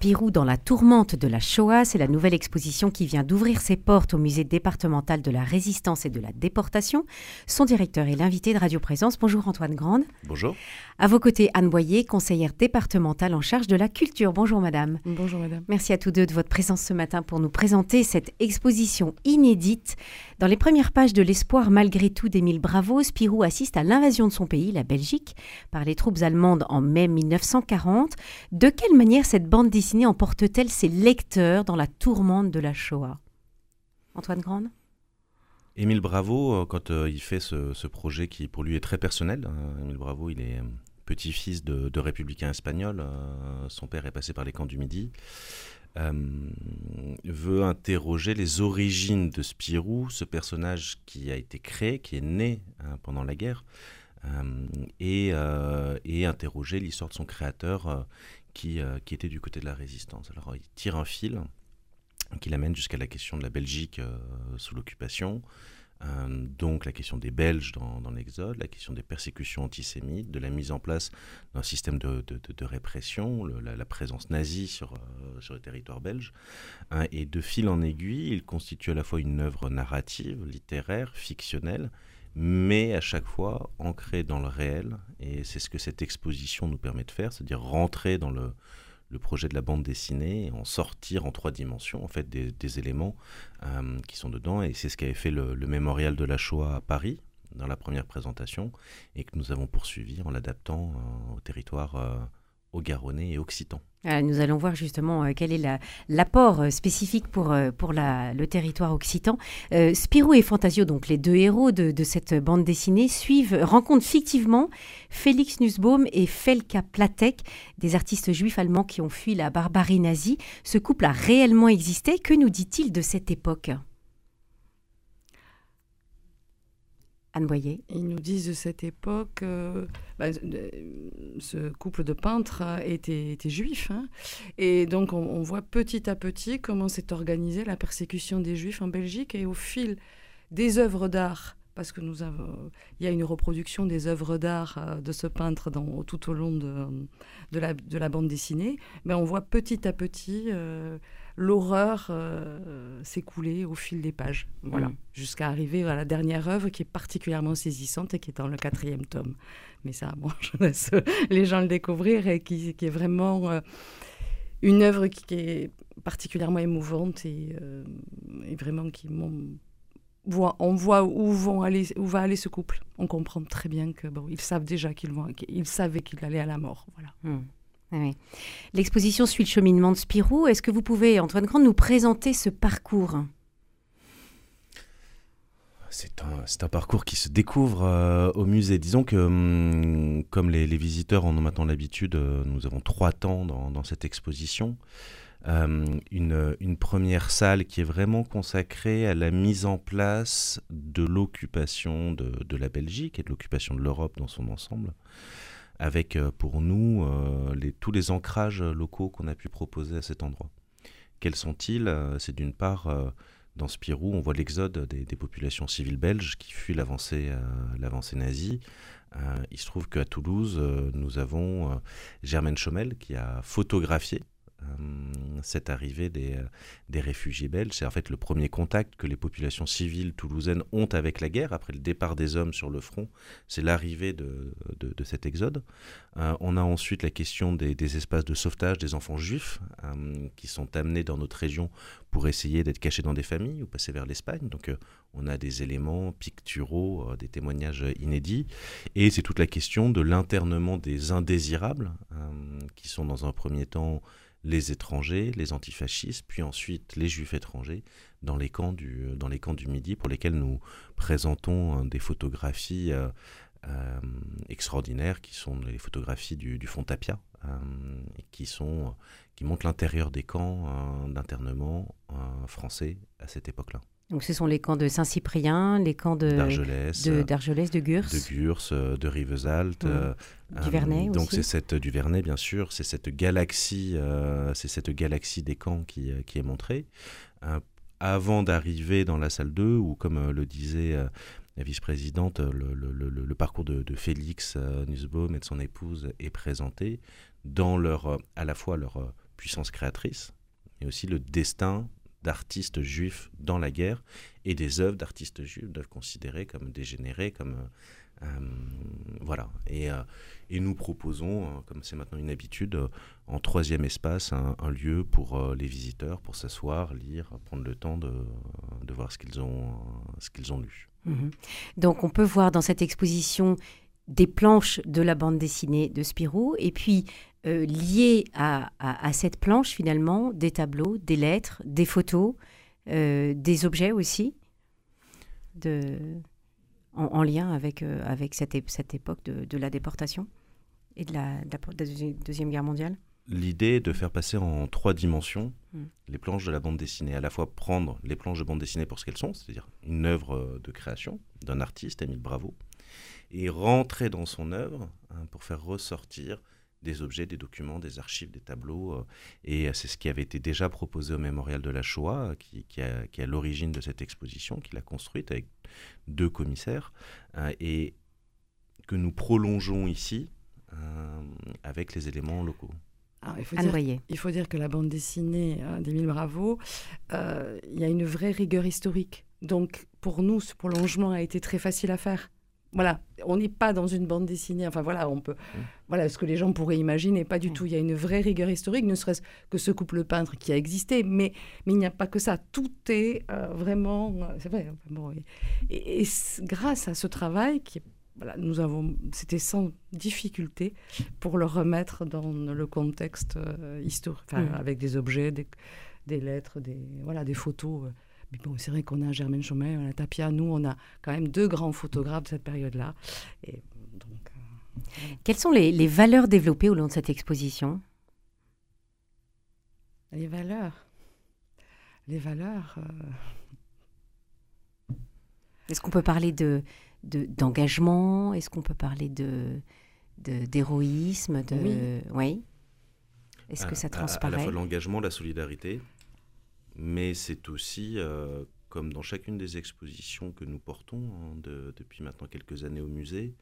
Spirou dans la tourmente de la Shoah, c'est la nouvelle exposition qui vient d'ouvrir ses portes au musée départemental de la résistance et de la déportation. Son directeur est l'invité de Radio Présence. Bonjour Antoine Grande. Bonjour. À vos côtés, Anne Boyer, conseillère départementale en charge de la culture. Bonjour madame. Bonjour madame. Merci à tous deux de votre présence ce matin pour nous présenter cette exposition inédite. Dans les premières pages de L'espoir malgré tout d'Émile Bravo, Spirou assiste à l'invasion de son pays, la Belgique, par les troupes allemandes en mai 1940. De quelle manière cette bande dessinée emporte-t-elle ses lecteurs dans la tourmente de la Shoah? Antoine Grande? Émile Bravo, euh, quand euh, il fait ce, projet qui pour lui est très personnel, hein, Émile Bravo, il est euh, petit-fils de, de, républicains espagnols, son père est passé par les camps du Midi, veut interroger les origines de Spirou, ce personnage qui a été créé, qui est né hein, pendant la guerre, et, et, interroger l'histoire de son créateur qui, était du côté de la résistance. Alors il tire un fil qui l'amène jusqu'à la question de la Belgique euh, sous l'occupation, euh, donc la question des Belges dans, l'Exode, la question des persécutions antisémites, de la mise en place d'un système de, répression, la, présence nazie sur, euh, sur le territoire belge. Hein, et de fil en aiguille, il constitue à la fois une œuvre narrative, littéraire, fictionnelle, mais à chaque fois ancrée dans le réel. Et c'est ce que cette exposition nous permet de faire, c'est-à-dire rentrer dans le le projet de la bande dessinée en sortir en trois dimensions en fait des, éléments euh, qui sont dedans et c'est ce qu'avait fait le, mémorial de la Shoah à Paris dans la première présentation et que nous avons poursuivi en l'adaptant euh, au territoire euh, au Garonnais et occitan. Ah, nous allons voir justement euh, quel est l'apport euh, spécifique pour, euh, pour le territoire occitan. Spirou et Fantasio, donc les deux héros de, cette bande dessinée, suivent, rencontrent fictivement Félix Nussbaum et Felka Platek, des artistes juifs allemands qui ont fui la barbarie nazie. Ce couple a réellement existé. Que nous dit-il de cette époque? Ils nous disent de cette époque, euh, bah, ce couple de peintres était, était juif. Hein. et donc on, voit petit à petit comment s'est organisée la persécution des juifs en Belgique. Et au fil des œuvres d'art, parce que nous avons, il y a une reproduction des œuvres d'art euh, de ce peintre tout au long de, la, de la bande dessinée, mais on voit petit à petit... Euh, l'horreur euh, s'écouler au fil des pages, voilà, mm. jusqu'à arriver à la dernière œuvre qui est particulièrement saisissante et qui est dans le quatrième tome. Mais ça, bon, je laisse les gens le découvrir et qui, est vraiment euh, une œuvre qui, est particulièrement émouvante et, euh, vraiment qui voit, on voit où, vont aller, où va aller ce couple. On comprend très bien que bon, ils savent déjà qu'ils vont, qu'ils savaient qu'il allait à la mort, voilà. Mm. L'exposition suit le cheminement de Spirou. Est-ce que vous pouvez, Antoine Grand, nous présenter ce parcours? C'est un, parcours qui se découvre euh, au musée. Disons que, hum, comme les, visiteurs en ont maintenant l'habitude, euh, nous avons trois temps dans, cette exposition. Hum, une, première salle qui est vraiment consacrée à la mise en place de l'occupation de, la Belgique et de l'occupation de l'Europe dans son ensemble avec euh, pour nous euh, tous les ancrages locaux qu'on a pu proposer à cet endroit. Quels sont-ils? Euh, C'est d'une part, dans Spirou, on voit l'exode des, populations civiles belges qui fuient l'avancée nazie. il se trouve qu'à Toulouse, nous avons Germaine Chomel qui a photographié cette arrivée des, euh, des réfugiés belges. C'est en fait le premier contact que les populations civiles toulousaines ont avec la guerre, après le départ des hommes sur le front. C'est l'arrivée de, de, cet exode. Euh, on a ensuite la question des, espaces de sauvetage des enfants juifs qui sont amenés dans notre région pour essayer d'être cachés dans des familles ou passer vers l'Espagne. Donc on a des éléments picturaux, des témoignages inédits. Et c'est toute la question de l'internement des indésirables, qui sont dans un premier temps les étrangers, les antifascistes, puis ensuite les juifs étrangers dans les camps du, dans les camps du Midi pour lesquels nous présentons euh, des photographies euh, euh, extraordinaires qui sont les photographies du, du Fontapia, qui, sont, qui montrent l'intérieur des camps d'internement français à cette époque-là. Donc ce sont les camps de Saint-Cyprien, les camps de d'Argelès, de, de Gurs, de Gurs, euh, de Rivesaltes, mmh. euh, donc c'est cette du Vernet bien sûr, c'est cette galaxie, euh, c'est cette galaxie des camps qui, qui est montrée. avant d'arriver dans la salle 2, où comme le disait la vice-présidente, le, le, le, parcours de, de Félix Nussbaum et de son épouse est présenté dans leur, à la fois leur puissance créatrice, mais aussi le destin d'artistes juifs dans la guerre et des œuvres d'artistes juifs doivent considérées comme dégénérées, comme euh, voilà. Et, euh, et, nous proposons, euh, comme c'est maintenant une habitude, en troisième espace, un, lieu pour les visiteurs, pour s'asseoir, lire, prendre le temps de, de voir ce qu'ils ont, ce ont lu. Mhm. Donc on peut voir dans cette exposition des planches de la bande dessinée de Spirou, et puis euh, à, à, cette planche finalement des tableaux, des lettres, des photos, euh, des objets aussi, de, en, lien avec, euh, avec cette, cette époque de, de, la déportation et de la, de la Deuxième Guerre mondiale? L'idée est de faire passer en trois dimensions hmm. les planches de la bande dessinée. À la fois prendre les planches de bande dessinée pour ce qu'elles sont, c'est-à-dire une œuvre de création d'un artiste, Émile Bravo, et rentrer dans son œuvre hein, pour faire ressortir des objets, des documents, des archives, des tableaux. Euh, et c'est ce qui avait été déjà proposé au Mémorial de la Shoah, qui, qui, a, qui l'origine de cette exposition, qui l'a construite avec deux commissaires, euh, et que nous prolongeons ici euh, avec les éléments locaux. il, faut dire, il, faut dire, que la bande dessinée d'Émile Bravo, il y a une vraie rigueur historique. Donc pour nous, ce prolongement a été très facile à faire voilà, on n'est pas dans une bande dessinée. Enfin voilà, on peut, mmh. voilà, ce que les gens pourraient imaginer, pas du mmh. tout. Il y a une vraie rigueur historique, ne serait-ce que ce couple peintre qui a existé, mais mais il n'y a pas que ça. Tout est euh, vraiment, euh, c'est vrai. Bon, et, grâce à ce travail qui voilà, nous avons, c'était sans difficulté pour le remettre dans le contexte euh, historique, mmh. avec des objets, des, des, lettres, des voilà, des photos bon, c'est vrai qu'on a Germaine Chaumet, on a Tapia, nous, on a quand même deux grands photographes de cette période-là. Et donc, euh, Quelles sont les, valeurs développées au long de cette exposition? Les valeurs? Les valeurs. Euh, Est-ce qu'on peut parler de, d'engagement? Est-ce qu'on peut parler de, d'héroïsme? De... Oui. Est-ce que ça transparaît à, la fois l'engagement, la solidarité, mais c'est aussi, euh, comme dans chacune des expositions que nous portons hein, depuis maintenant quelques années au musée,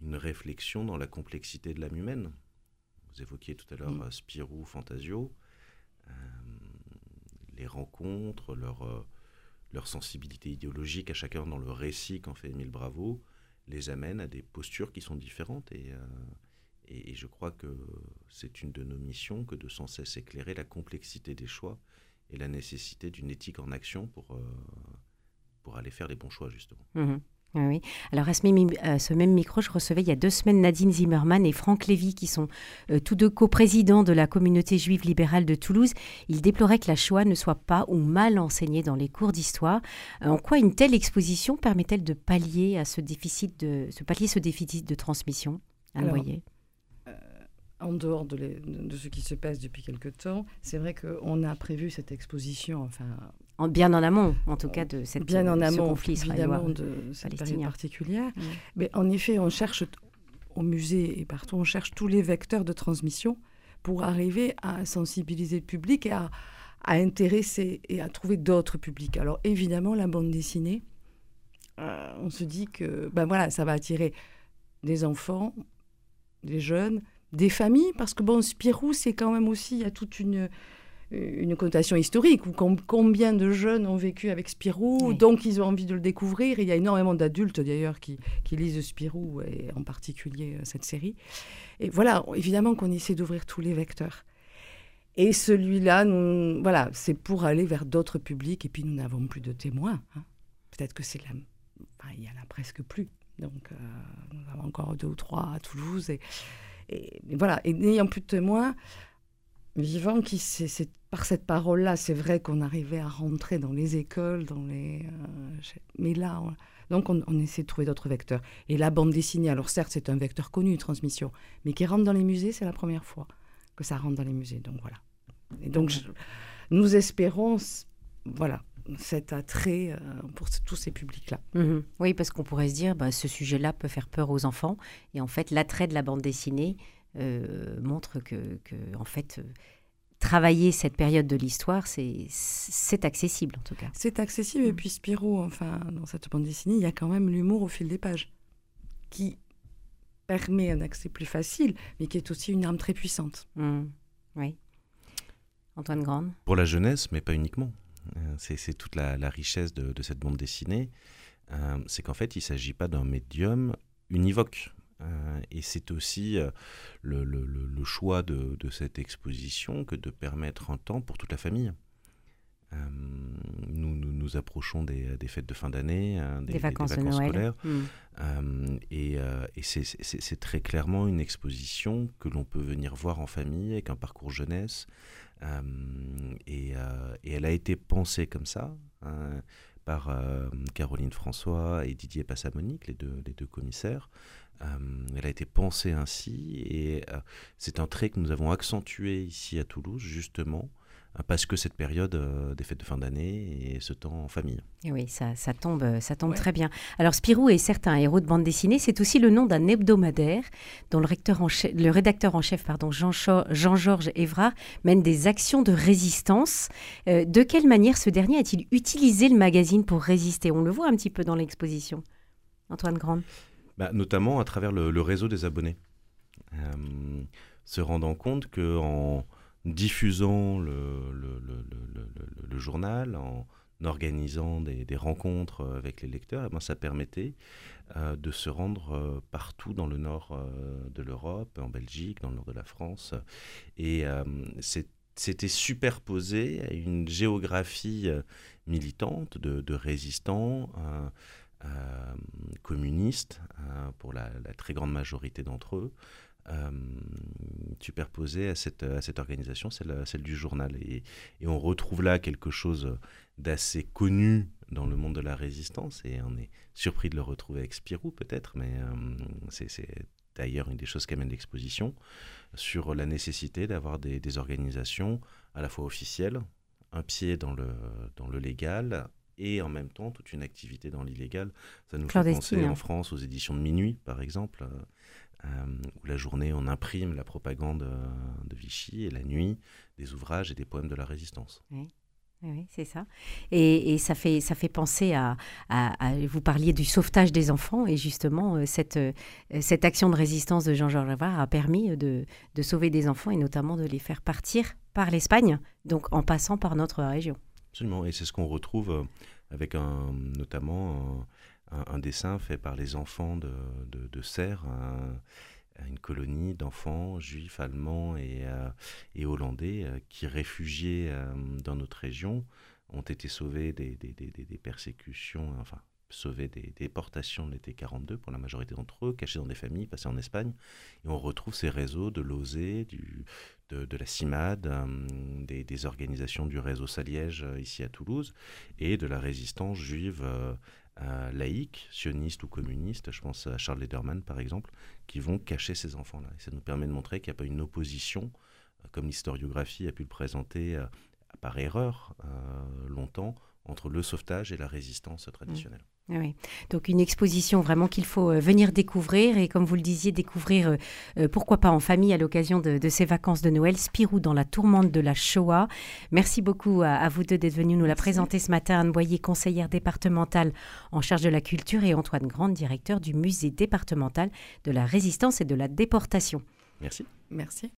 une réflexion dans la complexité de l'âme humaine. Vous évoquiez tout à l'heure mm. Spirou, Fantasio, euh, les rencontres, leur, euh, leur sensibilité idéologique à chacun dans le récit qu'en fait Émile Bravo, les amène à des postures qui sont différentes. Et, et je crois que c'est une de nos missions que de sans cesse éclairer la complexité des choix et la nécessité d'une éthique en action pour, euh, pour aller faire les bons choix, justement. Mhm. Oui. Alors à ce même, ce même, micro, je recevais il y a deux semaines Nadine Zimmerman et Franck Lévy, qui sont euh, tous deux coprésidents de la communauté juive libérale de Toulouse. Ils déploraient que la Shoah ne soit pas ou mal enseignée dans les cours d'histoire. Euh, en quoi une telle exposition permet-elle de pallier à ce déficit de, ce pallier ce déficit de transmission Anne en dehors de, ce qui se passe depuis quelque temps, c'est vrai qu'on a prévu cette exposition, enfin... En, bien en amont, en tout cas, de cette, bien en amont, conflit évidemment, de cette période particulière. Mais en effet, on cherche au musée et partout, on cherche tous les vecteurs de transmission pour arriver à sensibiliser le public et à, intéresser et à trouver d'autres publics. Alors évidemment, la bande dessinée, euh, on se dit que ben voilà, ça va attirer des enfants, des jeunes, des familles, parce que bon, Spirou, c'est quand même aussi, il y a toute une, une connotation historique, où combien de jeunes ont vécu avec Spirou, donc ils ont envie de le découvrir. il y a énormément d'adultes d'ailleurs qui, qui, lisent Spirou, et en particulier euh, cette série. Et voilà, évidemment qu'on essaie d'ouvrir tous les vecteurs. Et celui-là, voilà, c'est pour aller vers d'autres publics, et puis nous n'avons plus de témoins. Hein. Peut-être que c'est là, enfin, il y en a presque plus. Donc, euh, nous avons encore deux ou trois à Toulouse, et et, voilà, et n'ayant plus de témoins vivants, qui, c'est, par cette parole-là, c'est vrai qu'on arrivait à rentrer dans les écoles, dans les. Euh, mais là, donc on, essaie de trouver d'autres vecteurs. Et la bande dessinée, alors certes, c'est un vecteur connu de transmission, mais qui rentre dans les musées, c'est la première fois que ça rentre dans les musées. Donc voilà. Et donc, nous espérons, voilà, cet attrait euh, pour tous ces publics-là. Mhm. Oui, parce qu'on pourrait se dire, bah, ce sujet-là peut faire peur aux enfants. Et en fait, l'attrait de la bande dessinée euh, montre que, en fait, euh, travailler cette période de l'histoire, c'est accessible en tout cas. C'est accessible. Et mhm. puis Spirou, enfin, dans cette bande dessinée, il y a quand même l'humour au fil des pages qui permet un accès plus facile, mais qui est aussi une arme très puissante. Mhm. Oui. Antoine Grande? Pour la jeunesse, mais pas uniquement. C'est toute la, richesse de, cette bande dessinée. c'est qu'en fait, il ne s'agit pas d'un médium univoque. et c'est aussi le, choix de, cette exposition que de permettre un temps pour toute la famille. Euh, nous, approchons des, fêtes de fin d'année, hein, des, vacances, scolaires. Hmm. Euh, et, euh, et c'est très clairement une exposition que l'on peut venir voir en famille avec un parcours jeunesse. Et, et, elle a été pensée comme ça hein, par Caroline François et Didier Passamonique, les deux, les deux commissaires. elle a été pensée ainsi et c'est un trait que nous avons accentué ici à Toulouse, justement, parce que cette période euh, des fêtes de fin d'année et ce temps en famille. Et oui, ça, ça tombe, ça tombe très bien. Alors Spirou est certes un héros de bande dessinée, c'est aussi le nom d'un hebdomadaire dont le, recteur en le rédacteur en chef pardon, Jean-Georges Évrard mène des actions de résistance. Euh, de quelle manière ce dernier a-t-il utilisé le magazine pour résister? On le voit un petit peu dans l'exposition. Antoine Grande. Bah, notamment à travers le, réseau des abonnés. Euh, se rendant compte qu'en diffusant le, journal, en organisant des, rencontres avec les lecteurs, eh ben, ça permettait euh, de se rendre euh, partout dans le nord euh, de l'Europe, en Belgique, dans le nord de la France. Et c'était superposé à une géographie militante de, résistants. communistes pour la, très grande majorité d'entre eux, euh, superposée à cette, à cette organisation, celle, celle du journal. Et, et, on retrouve là quelque chose d'assez connu dans le monde de la résistance, et on est surpris de le retrouver avec Spirou peut-être, mais euh, c'est d'ailleurs une des choses qu'amène l'exposition, sur la nécessité d'avoir des, des, organisations à la fois officielles, un pied dans le, dans le légal, et en même temps toute une activité dans l'illégal. Ça nous fait penser en France aux éditions de minuit, par exemple, euh, où la journée on imprime la propagande euh, de Vichy et la nuit des ouvrages et des poèmes de la résistance. Oui. Oui, c'est ça. Et, ça, fait, ça fait penser à, Vous parliez du sauvetage des enfants, et justement, euh, cette, cette action de résistance de Jean-Georges Javard a permis de, de, sauver des enfants et notamment de les faire partir par l'Espagne, donc en passant par notre région. Absolument, et c'est ce qu'on retrouve avec un, notamment un, dessin fait par les enfants de, de, Serre, une colonie d'enfants juifs, allemands et, euh, et hollandais euh, qui, réfugiés euh, dans notre région, ont été sauvés des, des, des, des persécutions, enfin sauvés des déportations de l'été 42 pour la majorité d'entre eux, cachés dans des familles, passés en Espagne. Et on retrouve ces réseaux de l'OSE, de, de, la CIMAD, des, des, organisations du réseau Saliège ici à Toulouse, et de la résistance juive laïcs, sionistes ou communistes, je pense à Charles Lederman par exemple, qui vont cacher ces enfants-là. Et ça nous permet de montrer qu'il n'y a pas une opposition, euh, comme l'historiographie a pu le présenter euh, par erreur euh, longtemps, entre le sauvetage et la résistance traditionnelle. Ah oui. Donc une exposition vraiment qu'il faut euh, venir découvrir et comme vous le disiez, découvrir euh, euh, pourquoi pas en famille à l'occasion de, ces vacances de Noël, Spirou dans la tourmente de la Shoah. Merci beaucoup à, vous deux d'être venus nous la présenter ce matin. Anne Boyer, conseillère départementale en charge de la culture et Antoine Grande, directeur du musée départemental de la résistance et de la déportation. Merci. Merci.